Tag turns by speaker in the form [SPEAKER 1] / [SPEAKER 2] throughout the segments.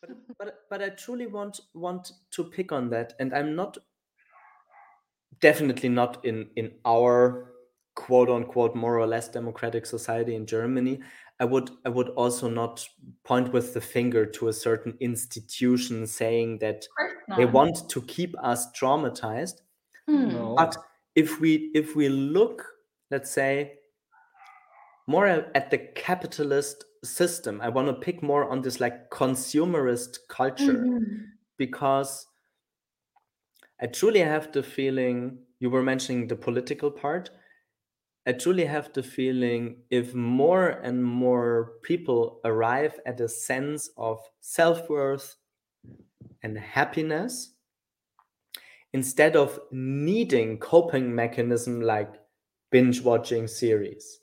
[SPEAKER 1] but, but but I truly want want to pick on that, and I'm not definitely not in in our quote unquote more or less democratic society in Germany. I would I would also not point with the finger to a certain institution saying that they want to keep us traumatized.
[SPEAKER 2] Hmm.
[SPEAKER 3] No.
[SPEAKER 1] But if we if we look, let's say, more at at the capitalist system, I want to pick more on this like consumerist culture
[SPEAKER 2] Mhm.
[SPEAKER 1] because I truly have the feeling you were mentioning the political part. I truly have the feeling if more and more people arrive at a sense of self worth and happiness, instead of needing coping mechanism like binge watching series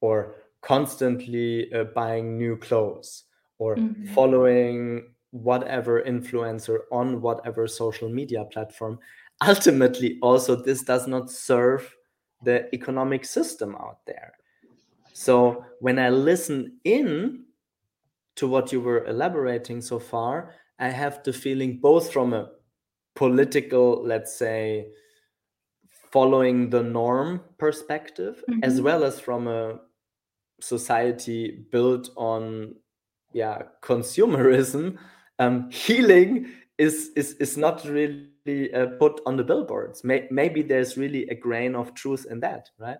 [SPEAKER 1] or constantly uh, buying new clothes or
[SPEAKER 2] Mhm.
[SPEAKER 1] following whatever influencer on whatever social media platform ultimately also this does not serve the economic system out there so when i listen in to what you were elaborating so far i have the feeling both from a political let's say following the norm perspective as
[SPEAKER 2] Mhm.
[SPEAKER 1] well as from a society built on yeah consumerism um, healing is is is not really uh, put on the billboards May- maybe there's really a grain of truth in that right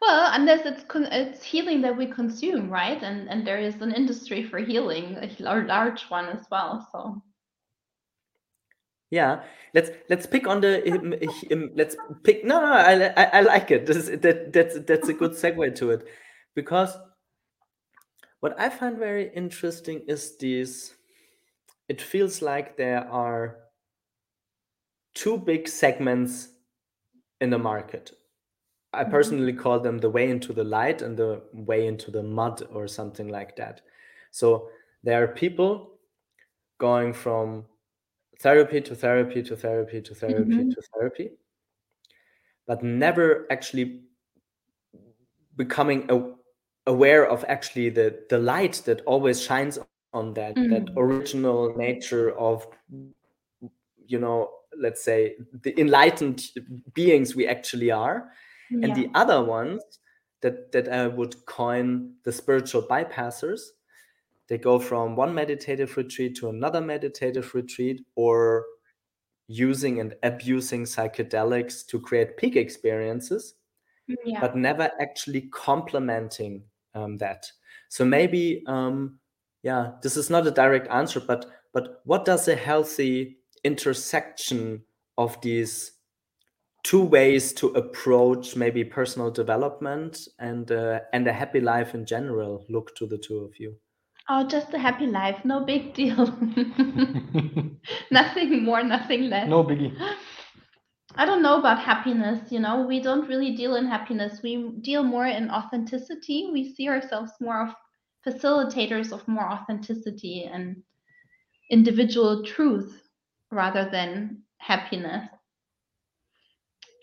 [SPEAKER 2] Well, unless it's it's healing that we consume, right? And and there is an industry for healing, a large one as well. So
[SPEAKER 1] yeah. Let's let's pick on the let's pick no no I, I, I like it. This is, that that's that's a good segue to it. Because what i find very interesting is these it feels like there are two big segments in the market. I
[SPEAKER 2] Mhm.
[SPEAKER 1] personally call them the way into the light and the way into the mud or something like that. So there are people going from therapy to therapy to therapy to therapy
[SPEAKER 2] Mhm.
[SPEAKER 1] to therapy but never actually becoming a, aware of actually the the light that always shines on that that
[SPEAKER 2] Mm.
[SPEAKER 1] original nature of you know let's say the enlightened beings we actually are and the other ones that that i would coin the spiritual bypassers they go from one meditative retreat to another meditative retreat or using and abusing psychedelics to create peak experiences
[SPEAKER 2] Yeah.
[SPEAKER 1] but never actually complementing um, that. So maybe, um, yeah, this is not a direct answer, but but what does a healthy intersection of these two ways to approach maybe personal development and uh, and a happy life in general look to the two of you?
[SPEAKER 2] Oh, just a happy life, no big deal. nothing more, nothing less.
[SPEAKER 3] no biggie.
[SPEAKER 2] I don't know about happiness, you know. We don't really deal in happiness. We deal more in authenticity. We see ourselves more of facilitators of more authenticity and individual truth rather than happiness.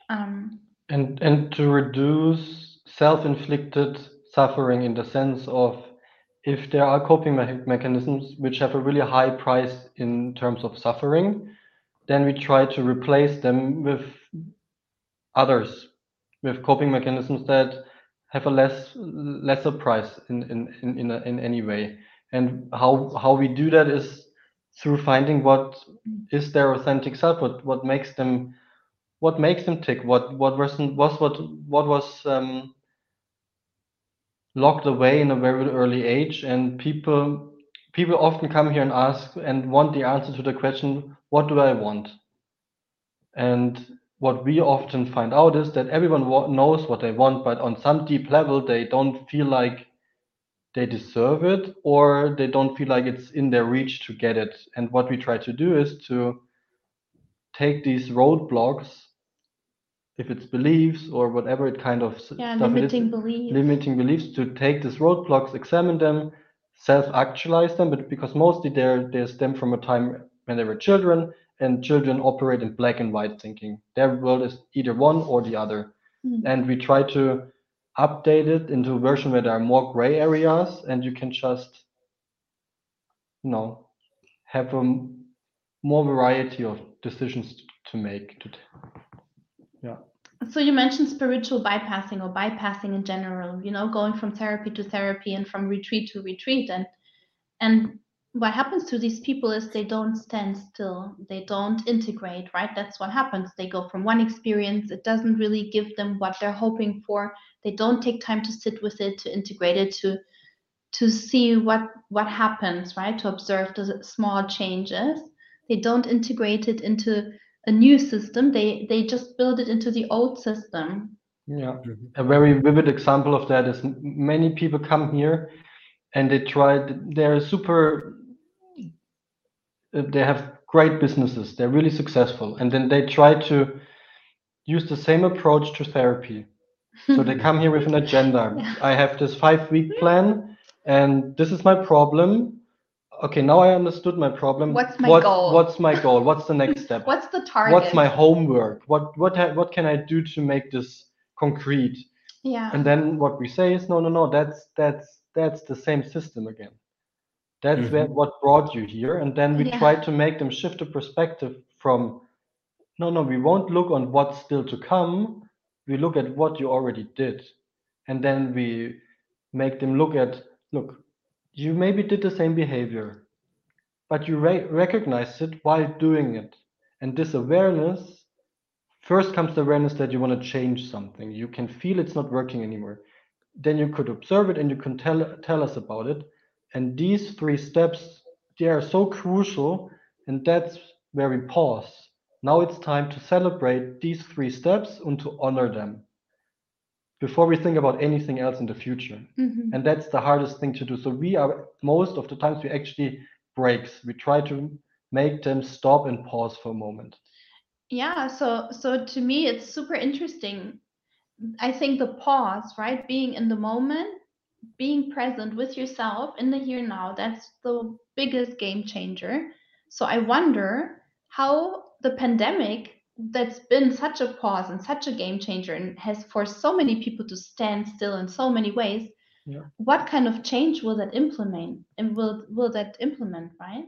[SPEAKER 2] Um,
[SPEAKER 3] and and to reduce self-inflicted suffering in the sense of if there are coping me- mechanisms which have a really high price in terms of suffering then we try to replace them with others with coping mechanisms that have a less lesser price in in in in, a, in any way. And how how we do that is through finding what is their authentic self what what makes them what makes them tick what what was what what was um, locked away in a very early age and people people often come here and ask and want the answer to the question what do i want? And what we often find out is that everyone wa- knows what they want but on some deep level they don't feel like they deserve it or they don't feel like it's in their reach to get it. And what we try to do is to take these roadblocks if it's beliefs or whatever it kind of
[SPEAKER 2] yeah,
[SPEAKER 3] stuff it is,
[SPEAKER 2] limiting beliefs.
[SPEAKER 3] limiting beliefs to take these roadblocks examine them self-actualize them but because mostly they're they stem from a time when they were children and children operate in black and white thinking their world is either one or the other
[SPEAKER 2] Mm.
[SPEAKER 3] and we try to update it into a version where there are more gray areas and you can just you know have a more variety of decisions to make. To yeah.
[SPEAKER 2] So you mentioned spiritual bypassing or bypassing in general, you know, going from therapy to therapy and from retreat to retreat. And and what happens to these people is they don't stand still. They don't integrate, right? That's what happens. They go from one experience, it doesn't really give them what they're hoping for. They don't take time to sit with it, to integrate it, to to see what what happens, right? To observe the small changes. They don't integrate it into a new system. They they just build it into the old system.
[SPEAKER 3] Yeah, a very vivid example of that is many people come here and they try, they're super, uh, they have great businesses, they're really successful, and then they try to use the same approach to therapy. So they come here with an agenda.
[SPEAKER 2] Yeah.
[SPEAKER 3] I have this five week plan, and this is my problem. Okay, now I understood my problem.
[SPEAKER 2] What's my
[SPEAKER 3] what,
[SPEAKER 2] goal?
[SPEAKER 3] What's my goal? What's the next step?
[SPEAKER 2] What's the target?
[SPEAKER 3] What's my homework? What what ha- what can I do to make this concrete?
[SPEAKER 2] yeah.
[SPEAKER 3] And then what we say is no, no, no. That's that's that's the same system again. That's mm-hmm. where, what brought you here. And then we
[SPEAKER 2] Yeah.
[SPEAKER 3] try to make them shift the perspective from no, no. We won't look on what's still to come. We look at what you already did, and then we make them look at look. You maybe did the same behavior, but you re- recognize it while doing it. And this awareness first comes the awareness that you want to change something. You can feel it's not working anymore. Then you could observe it and you can tell tell us about it. And these three steps they are so crucial, and that's where we pause. Now it's time to celebrate these three steps and to honor them before we think about anything else in the future
[SPEAKER 2] Mhm.
[SPEAKER 3] and that's the hardest thing to do so we are most of the times we actually breaks we try to make them stop and pause for a moment
[SPEAKER 2] Yeah, so so to me it's super interesting. I think the pause, right? Being in the moment, being present with yourself in the here now, that's the biggest game changer. So I wonder how the pandemic that's been such a pause and such a game changer and has forced so many people to stand still in so many ways.
[SPEAKER 3] Yeah.
[SPEAKER 2] What kind of change will that implement and will will that implement, right?